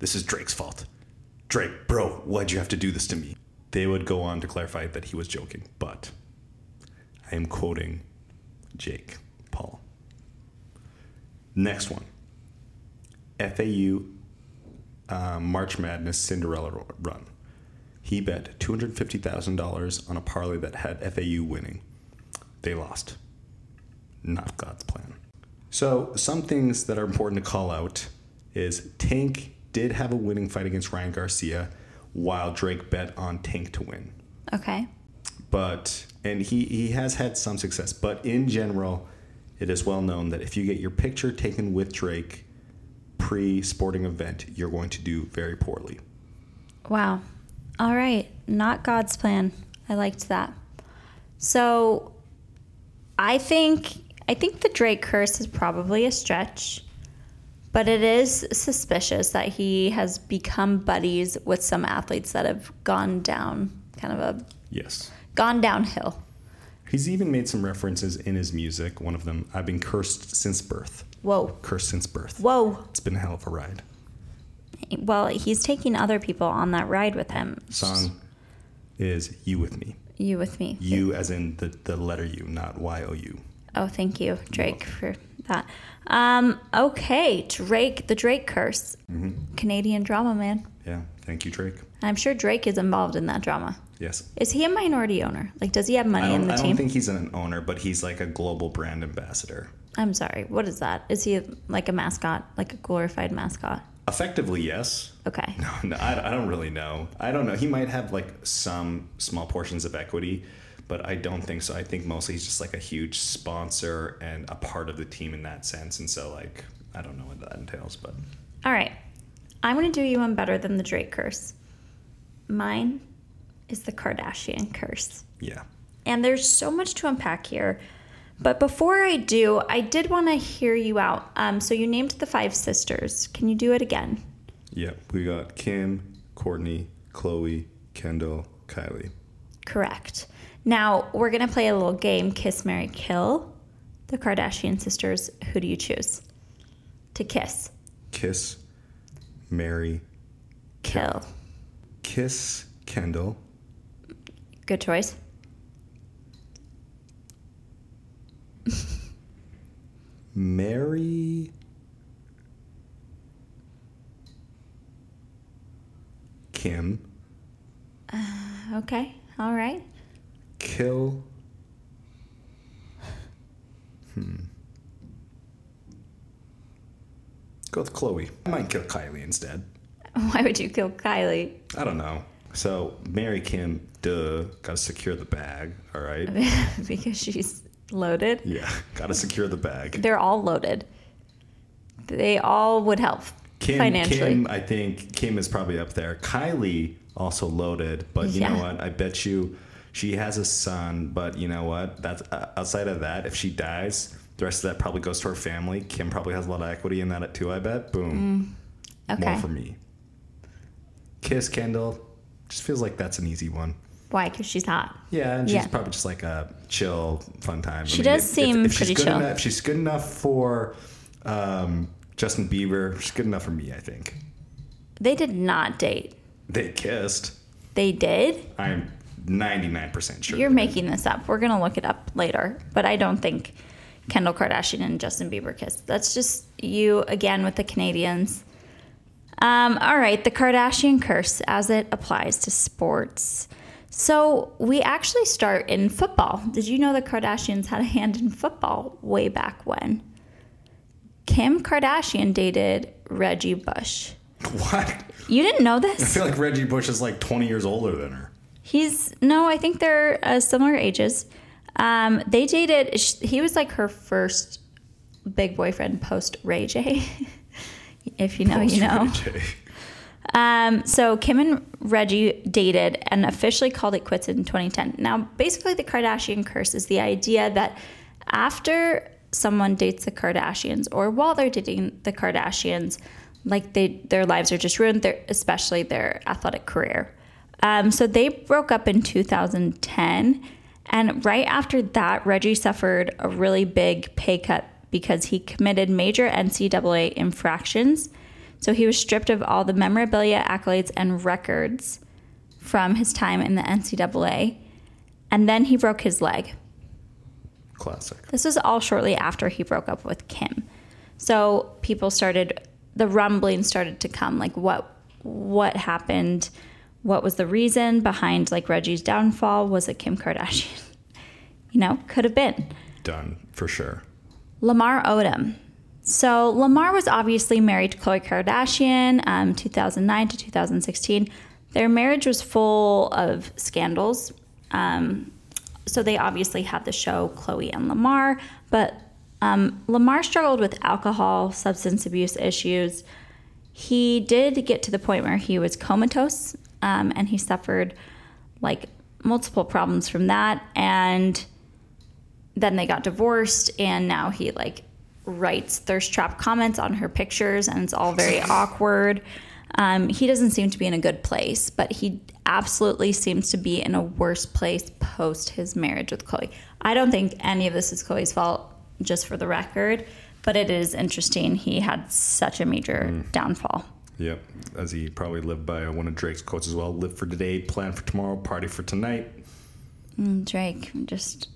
Speaker 2: this is Drake's fault. Drake, bro, why'd you have to do this to me? They would go on to clarify that he was joking, but I am quoting Jake Paul. Next one FAU uh, March Madness Cinderella run. He bet $250,000 on a parlay that had FAU winning. They lost. Not God's plan. So, some things that are important to call out is Tank did have a winning fight against Ryan Garcia while Drake bet on Tank to win.
Speaker 1: Okay.
Speaker 2: But, and he, he has had some success, but in general, it is well known that if you get your picture taken with Drake pre sporting event, you're going to do very poorly.
Speaker 1: Wow. All right. Not God's plan. I liked that. So I think I think the Drake curse is probably a stretch, but it is suspicious that he has become buddies with some athletes that have gone down kind of a
Speaker 2: Yes.
Speaker 1: Gone downhill.
Speaker 2: He's even made some references in his music. One of them, I've been cursed since birth.
Speaker 1: Whoa.
Speaker 2: Cursed since birth.
Speaker 1: Whoa.
Speaker 2: It's been a hell of a ride.
Speaker 1: Well, he's taking other people on that ride with him.
Speaker 2: Song is You With Me.
Speaker 1: You with me.
Speaker 2: You as in the, the letter U, not Y O U.
Speaker 1: Oh, thank you, Drake, for that. Um, okay, Drake, the Drake curse.
Speaker 2: Mm-hmm.
Speaker 1: Canadian drama, man.
Speaker 2: Yeah. Thank you, Drake.
Speaker 1: I'm sure Drake is involved in that drama.
Speaker 2: Yes.
Speaker 1: Is he a minority owner? Like, does he have money in the
Speaker 2: I
Speaker 1: team?
Speaker 2: don't think he's an owner, but he's like a global brand ambassador.
Speaker 1: I'm sorry. What is that? Is he like a mascot, like a glorified mascot?
Speaker 2: Effectively, yes.
Speaker 1: Okay.
Speaker 2: No, no I, I don't really know. I don't know. He might have like some small portions of equity, but I don't think so. I think mostly he's just like a huge sponsor and a part of the team in that sense. And so, like, I don't know what that entails, but
Speaker 1: All right. I'm going to do you one better than the Drake curse. Mine is the Kardashian curse.
Speaker 2: yeah.
Speaker 1: And there's so much to unpack here. But before I do, I did want to hear you out. Um, so you named the five sisters. Can you do it again?
Speaker 2: Yeah. We got Kim, Kourtney, Khloe, Kendall, Kylie.
Speaker 1: Correct. Now we're going to play a little game Kiss, Mary, Kill. The Kardashian sisters. Who do you choose to kiss?
Speaker 2: Kiss, Mary,
Speaker 1: Kill.
Speaker 2: Kiss, Kendall,
Speaker 1: Good choice.
Speaker 2: Mary, Kim,
Speaker 1: Okay. All right.
Speaker 2: kill. Hmm. Go with Khloe. I might kill Kylie instead.
Speaker 1: Why would you kill Kylie?
Speaker 2: I don't know. So, Mary Kim, duh, gotta secure the bag, all right?
Speaker 1: because she's loaded.
Speaker 2: Yeah, gotta secure the bag.
Speaker 1: They're all loaded. They all would help
Speaker 2: Kim,
Speaker 1: financially.
Speaker 2: Kim, I think Kim is probably up there. Kylie also loaded, but you know what? I bet you She has a son, but you know what? That's uh, outside of that. If she dies, the rest of that probably goes to her family. Kim probably has a lot of equity in that too. I bet. Boom.
Speaker 1: Okay.
Speaker 2: More for me. Kiss Kendall. Just feels like that's an easy one.
Speaker 1: Why? Because she's hot.
Speaker 2: Yeah, and she's
Speaker 1: Yeah.
Speaker 2: probably just like a chill, fun time.
Speaker 1: She does seem
Speaker 2: she's
Speaker 1: pretty chill.
Speaker 2: Enough, if she's good enough for um, Justin Bieber. She's good enough for me, I think.
Speaker 1: They did not date.
Speaker 2: They kissed.
Speaker 1: They did?
Speaker 2: I'm 99% sure.
Speaker 1: You're making this up. We're going to look it up later. But I don't think Kendall Kardashian and Justin Bieber kissed. That's just you again with the Canadians. Um, all right, the Kardashian curse as it applies to sports. So we actually start in football. Did you know the Kardashians had a hand in football way back when? Kim Kardashian dated Reggie Bush.
Speaker 2: What?
Speaker 1: You didn't know this?
Speaker 2: I feel like Reggie Bush is like 20 years older than her.
Speaker 1: He's no, I think they're uh, similar ages. Um, they dated. He was like her first big boyfriend post Ray J. if you know, you know.
Speaker 2: Ray J.
Speaker 1: Um, so Kim and Reggie dated and officially called it quits in 2010. Now, basically, the Kardashian curse is the idea that after someone dates the Kardashians or while they're dating the Kardashians, like they their lives are just ruined, their, especially their athletic career. Um, so they broke up in 2010, and right after that, Reggie suffered a really big pay cut because he committed major NCAA infractions. So he was stripped of all the memorabilia, accolades, and records from his time in the NCAA. And then he broke his leg.
Speaker 2: Classic.
Speaker 1: This was all shortly after he broke up with Kim. So people started the rumbling started to come like what what happened? What was the reason behind like Reggie's downfall? Was it Kim Kardashian? you know, could have been.
Speaker 2: Done for sure.
Speaker 1: Lamar Odom. So Lamar was obviously married to Khloe Kardashian, um, 2009 to 2016. Their marriage was full of scandals. Um, so they obviously had the show Khloe and Lamar, but um, Lamar struggled with alcohol, substance abuse issues. He did get to the point where he was comatose, um, and he suffered like multiple problems from that. And then they got divorced, and now he like writes thirst trap comments on her pictures, and it's all very awkward. Um, he doesn't seem to be in a good place, but he absolutely seems to be in a worse place post his marriage with Khloe. I don't think any of this is Khloe's fault, just for the record, but it is interesting. He had such a major downfall.
Speaker 2: Yep. As he probably lived by one of Drake's quotes as well live for today, plan for tomorrow, party for tonight.
Speaker 1: Mm, Drake, just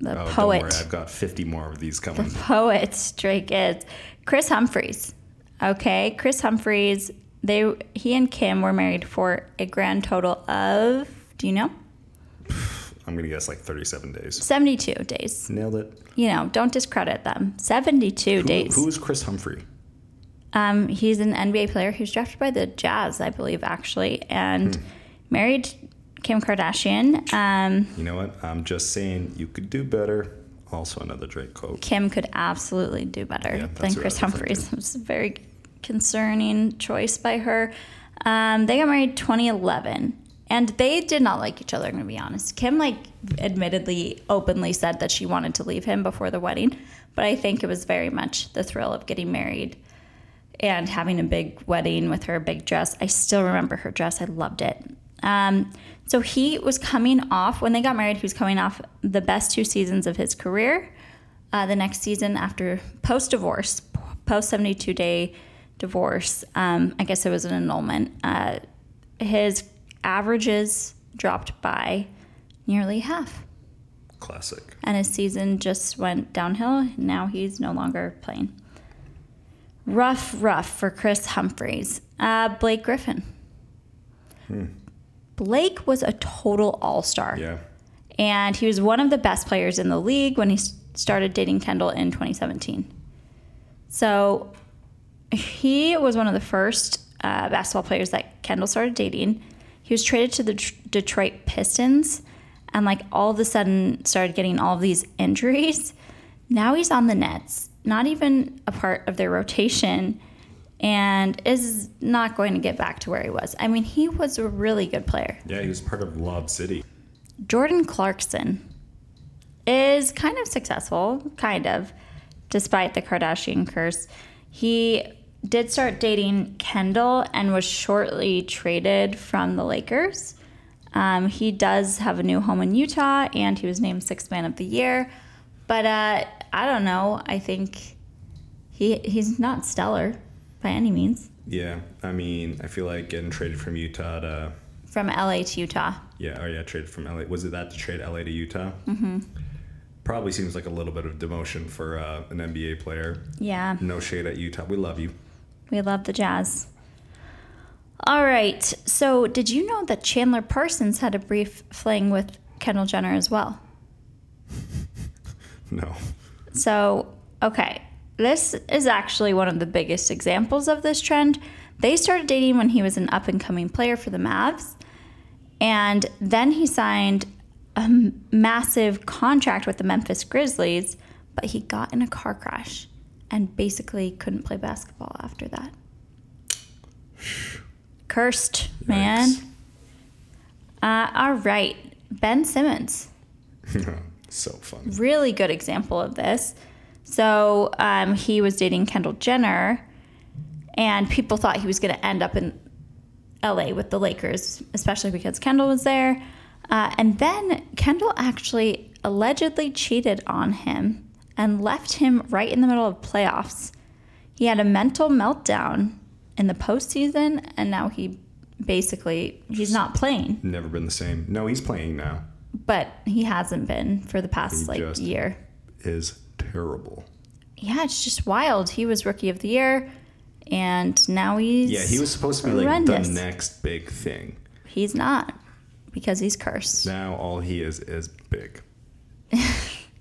Speaker 1: the
Speaker 2: Oh,
Speaker 1: poet.
Speaker 2: don't worry. I've got 50 more of these coming.
Speaker 1: The poet Drake is. Kris Humphries. Okay, Kris Humphries. They he and Kim were married for a grand total of do you know?
Speaker 2: I'm going to guess like 37 days.
Speaker 1: 72 days.
Speaker 2: Nailed it.
Speaker 1: You know, don't discredit them. 72
Speaker 2: Who,
Speaker 1: days.
Speaker 2: who is Chris Humphrey?
Speaker 1: Um, he's an NBA player. He was drafted by the Jazz, I believe, actually, and
Speaker 2: Hmm.
Speaker 1: married Kim Kardashian. Um,
Speaker 2: You know what? I'm just saying you could do better. Also, another Drake quote.
Speaker 1: Kim could absolutely do better
Speaker 2: Yeah,
Speaker 1: than
Speaker 2: that's who I Kris
Speaker 1: Humphries. It was a very concerning choice by her. Um, they got married 2011, and they did not like each other. I'm gonna be honest. Kim, like, admittedly, openly said that she wanted to leave him before the wedding, but I think it was very much the thrill of getting married and having a big wedding with her big dress. I still remember her dress. I loved it. Um, so he was coming off when they got married. He was coming off the best two seasons of his career. Uh, the next season after post divorce, post seventy two day divorce. Um, I guess it was an annulment. Uh, his averages dropped by nearly half,
Speaker 2: Classic.
Speaker 1: and his season just went downhill. Now he's no longer playing. Rough, rough for Kris Humphries. Uh, Blake Griffin. Blake was a total all star.
Speaker 2: Yeah.
Speaker 1: And he was one of the best players in the league when he started dating Kendall in 2017. So he was one of the first uh, basketball players that Kendall started dating. He was traded to the Tr- Detroit Pistons and, like, all of a sudden started getting all of these injuries. Now he's on the Nets, not even a part of their rotation, and is not going to get back to where he was. I mean, he was a really good player.
Speaker 2: Yeah, he was part of Lob City.
Speaker 1: Jordan Clarkson is kind of successful, kind of, despite the Kardashian curse. He did start dating Kendall and was shortly traded from the Lakers. Um, he does have a new home in Utah and he was named Sixth Man of the Year. But uh, I don't know. I think he he's not stellar by any means.
Speaker 2: Yeah, I mean, I feel like getting traded from Utah to
Speaker 1: From LA to Utah.
Speaker 2: yeah, oh yeah, traded from LA. Was it that to trade LA to Utah? Mm-hmm. Probably seems like a little bit of demotion for uh, an NBA player.
Speaker 1: Yeah.
Speaker 2: No shade at Utah. We love you.
Speaker 1: We love the jazz. All right. So, did you know that Chandler Parsons had a brief fling with Kendall Jenner as well?
Speaker 2: No.
Speaker 1: So, okay. This is actually one of the biggest examples of this trend. They started dating when he was an up and coming player for the Mavs. And then he signed a massive contract with the Memphis Grizzlies, but he got in a car crash and basically couldn't play basketball after that. Cursed, man. Uh, all right. Ben Simmons
Speaker 2: so fun.
Speaker 1: really good example of this. So um, he was dating Kendall Jenner, and people thought he was going to end up in LA with the Lakers, especially because Kendall was there. Uh, and then Kendall actually allegedly cheated on him and left him right in the middle of playoffs. He had a mental meltdown in the postseason, and now he basically he's not playing,
Speaker 2: Never been the same. No, he's playing now.
Speaker 1: but he hasn't been for the past
Speaker 2: He
Speaker 1: like year.
Speaker 2: Is terrible.
Speaker 1: yeah, it's just wild. He was rookie of the year, and now he's
Speaker 2: Yeah, he was supposed to be like the next big thing.
Speaker 1: He's not because he's cursed.
Speaker 2: Now all he is is big.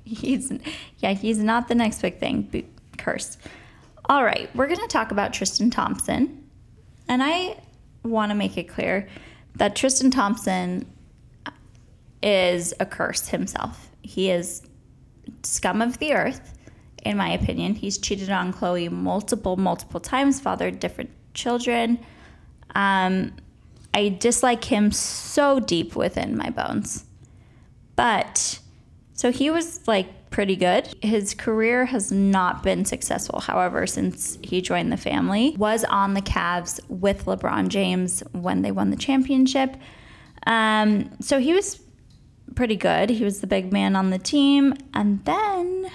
Speaker 1: He's yeah, he's not the next big thing. Cursed. All right, we're gonna talk about Tristan Thompson, and I want to make it clear that Tristan Thompson is a curse himself. He is scum of the earth, in my opinion. He's cheated on Khloe multiple, multiple times, fathered different children. Um, I dislike him so deep within my bones. But so he was like pretty good. His career has not been successful, however, since he joined the family. Was on the Cavs with LeBron James when they won the championship. Um, so he was pretty good. He was the big man on the team. And then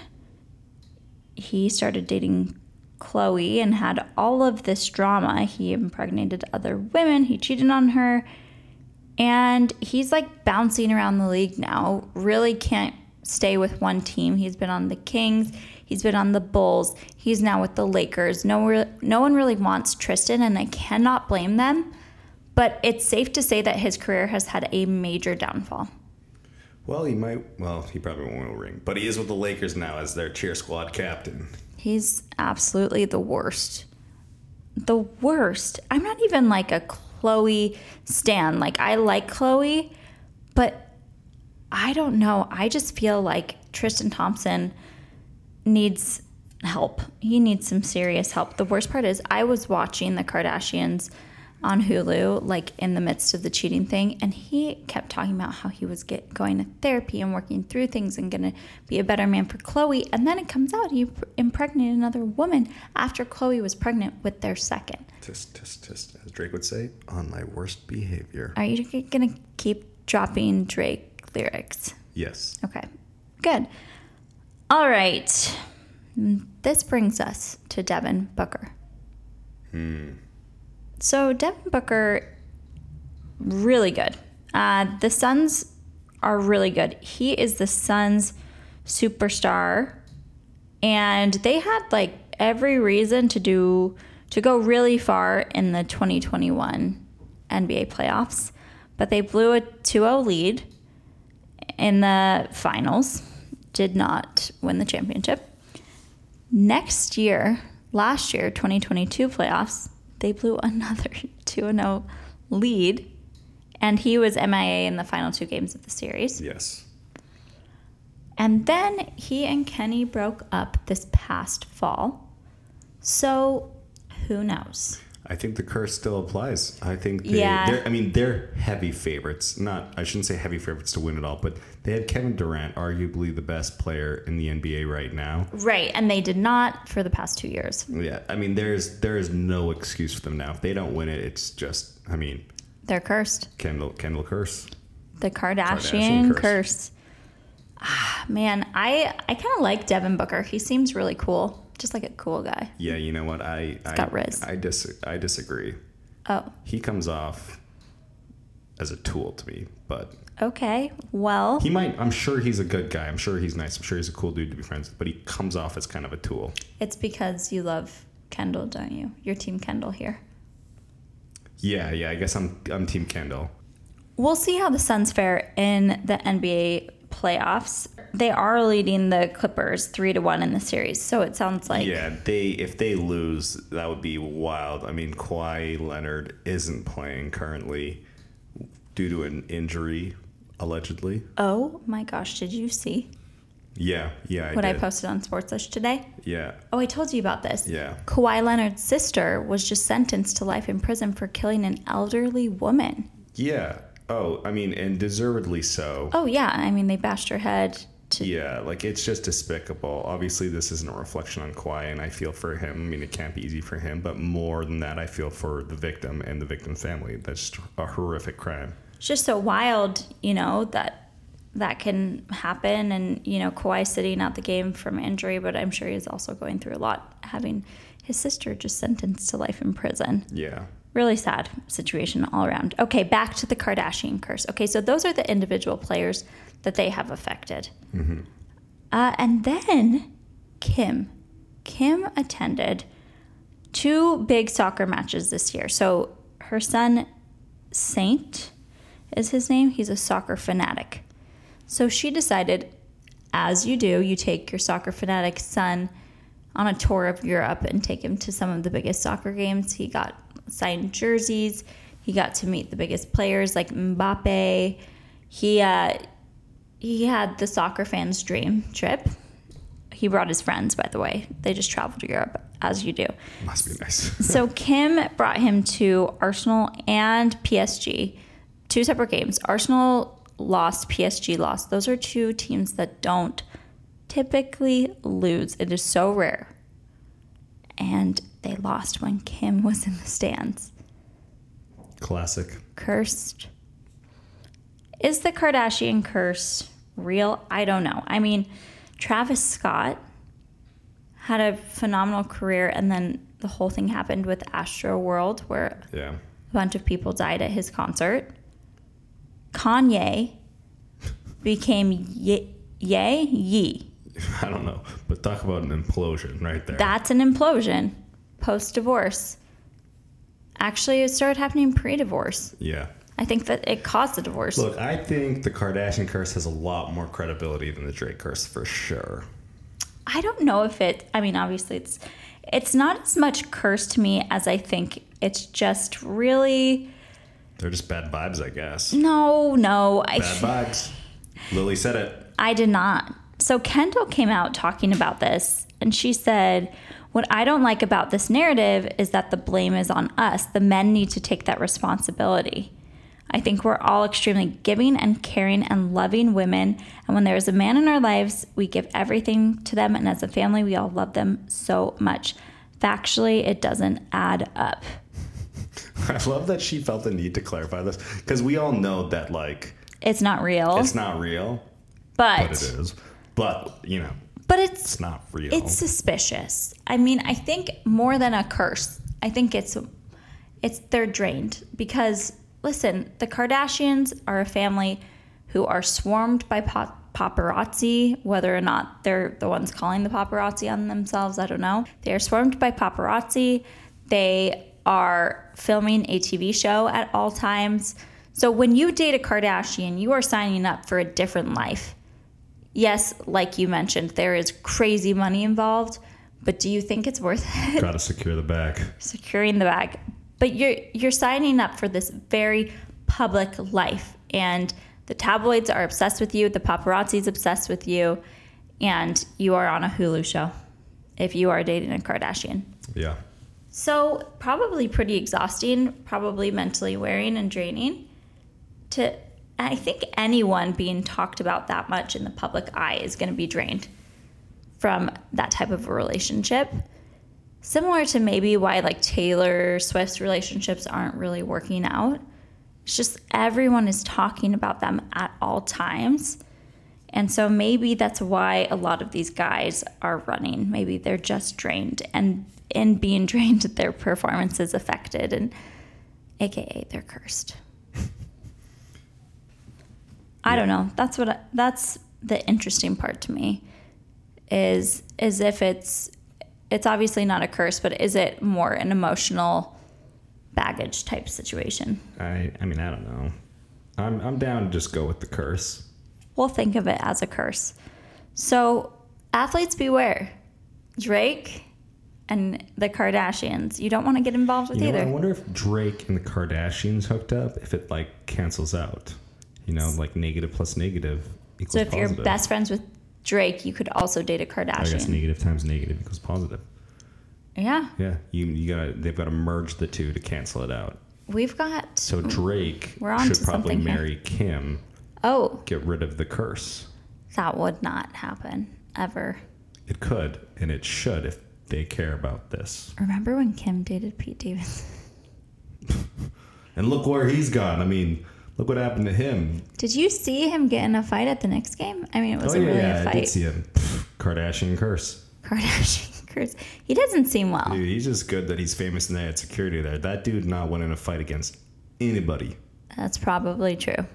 Speaker 1: he started dating Khloe and had all of this drama. He impregnated other women, he cheated on her. And he's like bouncing around the league now. Really can't stay with one team. He's been on the Kings, he's been on the Bulls, he's now with the Lakers. No, re- no one really wants Tristan, and I cannot blame them. But it's safe to say that his career has had a major downfall.
Speaker 2: Well, he might. Well, he probably won't win a ring, but he is with the Lakers now as their cheer squad captain.
Speaker 1: He's absolutely the worst. The worst. I'm not even like a Khloe stan. Like I like Khloe, but I don't know. I just feel like Tristan Thompson needs help. He needs some serious help. The worst part is I was watching the Kardashians on Hulu like in the midst of the cheating thing and he kept talking about how he was get, going to therapy and working through things and to be a better man for Khloe and then it comes out he impregnated another woman after Khloe was pregnant with their second.
Speaker 2: Tisk, tisk, tisk. As Drake would say, on my worst behavior.
Speaker 1: Are you to keep dropping Drake lyrics?
Speaker 2: Yes.
Speaker 1: Okay, good. All right. This brings us to Devin Booker. Hmm. So, Devin Booker, really good. Uh, the Suns are really good. He is the Suns superstar, and they had like every reason to do to go really far in the 2021 NBA playoffs, but they blew a 2-0 lead in the finals, did not win the championship. Next year, last year, 2022 playoffs, they blew another 2 0 lead, and he was MIA in the final two games of the series.
Speaker 2: Yes.
Speaker 1: And then he and Kenny broke up this past fall. So who knows?
Speaker 2: I think the curse still applies. I think they,
Speaker 1: Yeah.
Speaker 2: they're, I mean, they're heavy favorites. Not, I shouldn't say heavy favorites to win it all, but they had Kevin Durant, arguably the best player in the NBA right now.
Speaker 1: Right, and they did not for the past two years.
Speaker 2: Yeah, I mean, there's there is no excuse for them now. If they don't win it, it's just, I mean,
Speaker 1: They're cursed.
Speaker 2: Kendall Kendall curse.
Speaker 1: The Kardashian,
Speaker 2: Kardashian
Speaker 1: curse.
Speaker 2: curse.
Speaker 1: Ah, man, I I kind of like Devin Booker. He seems really cool, just like a cool guy.
Speaker 2: Yeah, you know what? I I
Speaker 1: got Riz.
Speaker 2: I dis I disagree.
Speaker 1: Oh,
Speaker 2: He comes off as a tool to me, but
Speaker 1: okay. Well,
Speaker 2: he might. I'm sure he's a good guy. I'm sure he's nice. I'm sure he's a cool dude to be friends with. But he comes off as kind of a tool.
Speaker 1: it's because you love Kendall, don't you? Your team Kendall here.
Speaker 2: Yeah, yeah. I guess I'm I'm Team Kendall.
Speaker 1: We'll see how the Suns fare in the NBA playoffs. They are leading the Clippers three to one in the series, so it sounds like
Speaker 2: yeah, they if they lose, that would be wild. I mean, Kawhi Leonard isn't playing currently due to an injury, allegedly.
Speaker 1: Oh my gosh, did you see
Speaker 2: Yeah, yeah. I
Speaker 1: what I
Speaker 2: did.
Speaker 1: posted on Sportsish today?
Speaker 2: Yeah,
Speaker 1: Oh, I told you about this.
Speaker 2: yeah.
Speaker 1: Kawhi Leonard's sister was just sentenced to life in prison for killing an elderly woman.
Speaker 2: Yeah. Oh, I mean, and deservedly so.
Speaker 1: Oh yeah, I mean they bashed her head to
Speaker 2: Yeah, like it's just despicable. Obviously, this isn't a reflection on Kawhi, and I feel for him. I mean, it can't be easy for him, but more than that, I feel for the victim and the victim family. That's just a horrific crime.
Speaker 1: It's just so wild, you know, that that can happen and you know, Kawhi sitting out the game from injury, but I'm sure he's also going through a lot having his sister just sentenced to life in prison.
Speaker 2: Yeah.
Speaker 1: Really sad situation all around. Okay, back to the Kardashian curse. Okay, so those are the individual players that they have affected. Uh, and then Kim. Kim attended two big soccer matches this year. So her son, Saint, is his name. He's a soccer fanatic. So she decided, as you do, you take your soccer fanatic son on a tour of Europe and take him to some of the biggest soccer games. He got signed jerseys. He got to meet the biggest players like Mbappe. He uh, he had the soccer fans' dream trip. He brought his friends, by the way. They just traveled to Europe, as you do.
Speaker 2: Must be nice.
Speaker 1: So Kim brought him to Arsenal and PSG, two separate games. Arsenal lost, PSG lost. Those are two teams that don't typically lose. It is so rare. And they lost when Kim was in the stands.
Speaker 2: Classic.
Speaker 1: Cursed. Is the Kardashian curse real? I don't know. I mean, Travis Scott had a phenomenal career, and then the whole thing happened with Astroworld, where
Speaker 2: Yeah.
Speaker 1: a bunch of people died at his concert. Kanye became ye, yay Yee.
Speaker 2: I don't know, but talk about an implosion right there.
Speaker 1: That's an implosion post divorce. Actually, it started happening pre divorce.
Speaker 2: yeah.
Speaker 1: I think that it caused the divorce.
Speaker 2: Look, I think the Kardashian curse has a lot more credibility than the Drake curse for sure.
Speaker 1: I don't know if it. I mean, obviously, it's it's not as much curse to me as I think. It's just really
Speaker 2: They're just bad vibes, I guess.
Speaker 1: no, no. I
Speaker 2: Bad vibes. Lily said it.
Speaker 1: I did not. So Kendall came out talking about this, and she said, "What I don't like about this narrative is that the blame is on us. The men need to take that responsibility." I think we're all extremely giving and caring and loving women. And when there is a man in our lives, we give everything to them. And as a family, we all love them so much. Factually, it doesn't add up.
Speaker 2: I love that she felt the need to clarify this because we all know that, like,
Speaker 1: It's not real,
Speaker 2: it's not real,
Speaker 1: but
Speaker 2: but it is. But, you know,
Speaker 1: but it's
Speaker 2: it's not real.
Speaker 1: it's suspicious. I mean, I think more than a curse, I think it's it's they're drained because listen, the Kardashians are a family who are swarmed by pa- paparazzi, whether or not they're the ones calling the paparazzi on themselves, I don't know. They are swarmed by paparazzi. They are filming a TV show at all times. So when you date a Kardashian, you are signing up for a different life yes, like you mentioned, there is crazy money involved, but do you think it's worth it?
Speaker 2: Gotta secure the bag.
Speaker 1: Securing the bag. But you're you're signing up for this very public life and the tabloids are obsessed with you, the paparazzi's obsessed with you, and you are on a Hulu show if you are dating a Kardashian.
Speaker 2: Yeah.
Speaker 1: So, probably pretty exhausting, probably mentally wearing and draining. To, I think anyone being talked about that much in the public eye is going to be drained from that type of a relationship. Similar to maybe why like Taylor Swift's relationships aren't really working out. It's just everyone is talking about them at all times. And so maybe that's why a lot of these guys are running. Maybe they're just drained and in being drained their performance is affected and aka they're cursed. I don't know. That's what I, that's the interesting part to me is is if it's it's obviously not a curse, but is it more an emotional baggage type situation?
Speaker 2: I I mean I don't know. I'm I'm down to just go with the curse.
Speaker 1: We'll think of it as a curse. So athletes beware. Drake and the Kardashians. You don't want to get involved with
Speaker 2: You know,
Speaker 1: either.
Speaker 2: I wonder if Drake and the Kardashians hooked up, if it like cancels out. You know, like negative plus negative equals positive.
Speaker 1: so if you're best friends with Drake, you could also date a
Speaker 2: I guess
Speaker 1: Kardashian.
Speaker 2: negative times negative equals positive.
Speaker 1: yeah.
Speaker 2: Yeah, you you gotta they've got to merge the two to cancel it out.
Speaker 1: We've got
Speaker 2: So Drake
Speaker 1: We're on
Speaker 2: should
Speaker 1: to
Speaker 2: probably
Speaker 1: something here.
Speaker 2: marry Kim,
Speaker 1: Oh,
Speaker 2: get rid of the curse.
Speaker 1: that would not happen ever.
Speaker 2: It could and it should if they care about this.
Speaker 1: Remember when Kim dated Pete Davidson?
Speaker 2: And look where he's gone. I mean, look what happened to him.
Speaker 1: Did you see him get in a fight at the next game? I mean, it
Speaker 2: Oh
Speaker 1: wasn't
Speaker 2: yeah,
Speaker 1: really
Speaker 2: yeah,
Speaker 1: a
Speaker 2: I did see him. Kardashian curse.
Speaker 1: Kardashian curse. He doesn't seem well.
Speaker 2: Dude, he's just good that he's famous and they had security there. That dude not winning a fight against anybody.
Speaker 1: That's probably true.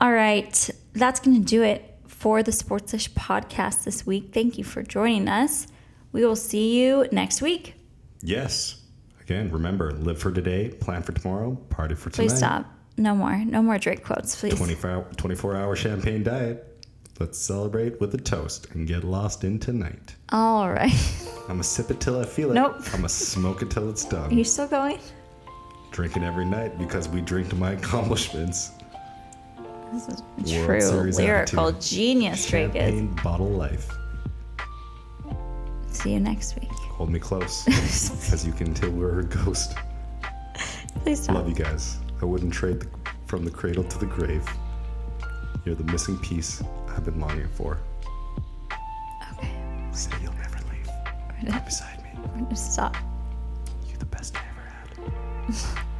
Speaker 1: All right, that's going to do it for the Sportsish podcast this week. Thank you for joining us. We will see you next week.
Speaker 2: Yes. Again, remember, live for today, plan for tomorrow, party for tonight.
Speaker 1: Please stop. No more. No more Drake quotes, please.
Speaker 2: 24 hour, 24 hour champagne diet. Let's celebrate with a toast and get lost in tonight.
Speaker 1: All right.
Speaker 2: I'm gonna sip it till I feel it.
Speaker 1: Nope.
Speaker 2: I'm gonna smoke it till it's done.
Speaker 1: Are you still going?
Speaker 2: Drink it every night because we drink to my accomplishments.
Speaker 1: This is
Speaker 2: World
Speaker 1: true.
Speaker 2: Series
Speaker 1: Lyrical
Speaker 2: attitude.
Speaker 1: genius, Drake is.
Speaker 2: Champagne bottle life.
Speaker 1: See you next week.
Speaker 2: Hold me close, as you can tell we're a ghost.
Speaker 1: Please stop.
Speaker 2: Love you guys. I wouldn't trade the, from the cradle to the grave. You're the missing piece I've been longing for.
Speaker 1: Okay.
Speaker 2: Say you'll never leave.
Speaker 1: We're
Speaker 2: Beside me,
Speaker 1: we're gonna stop.
Speaker 2: you're the best I ever had.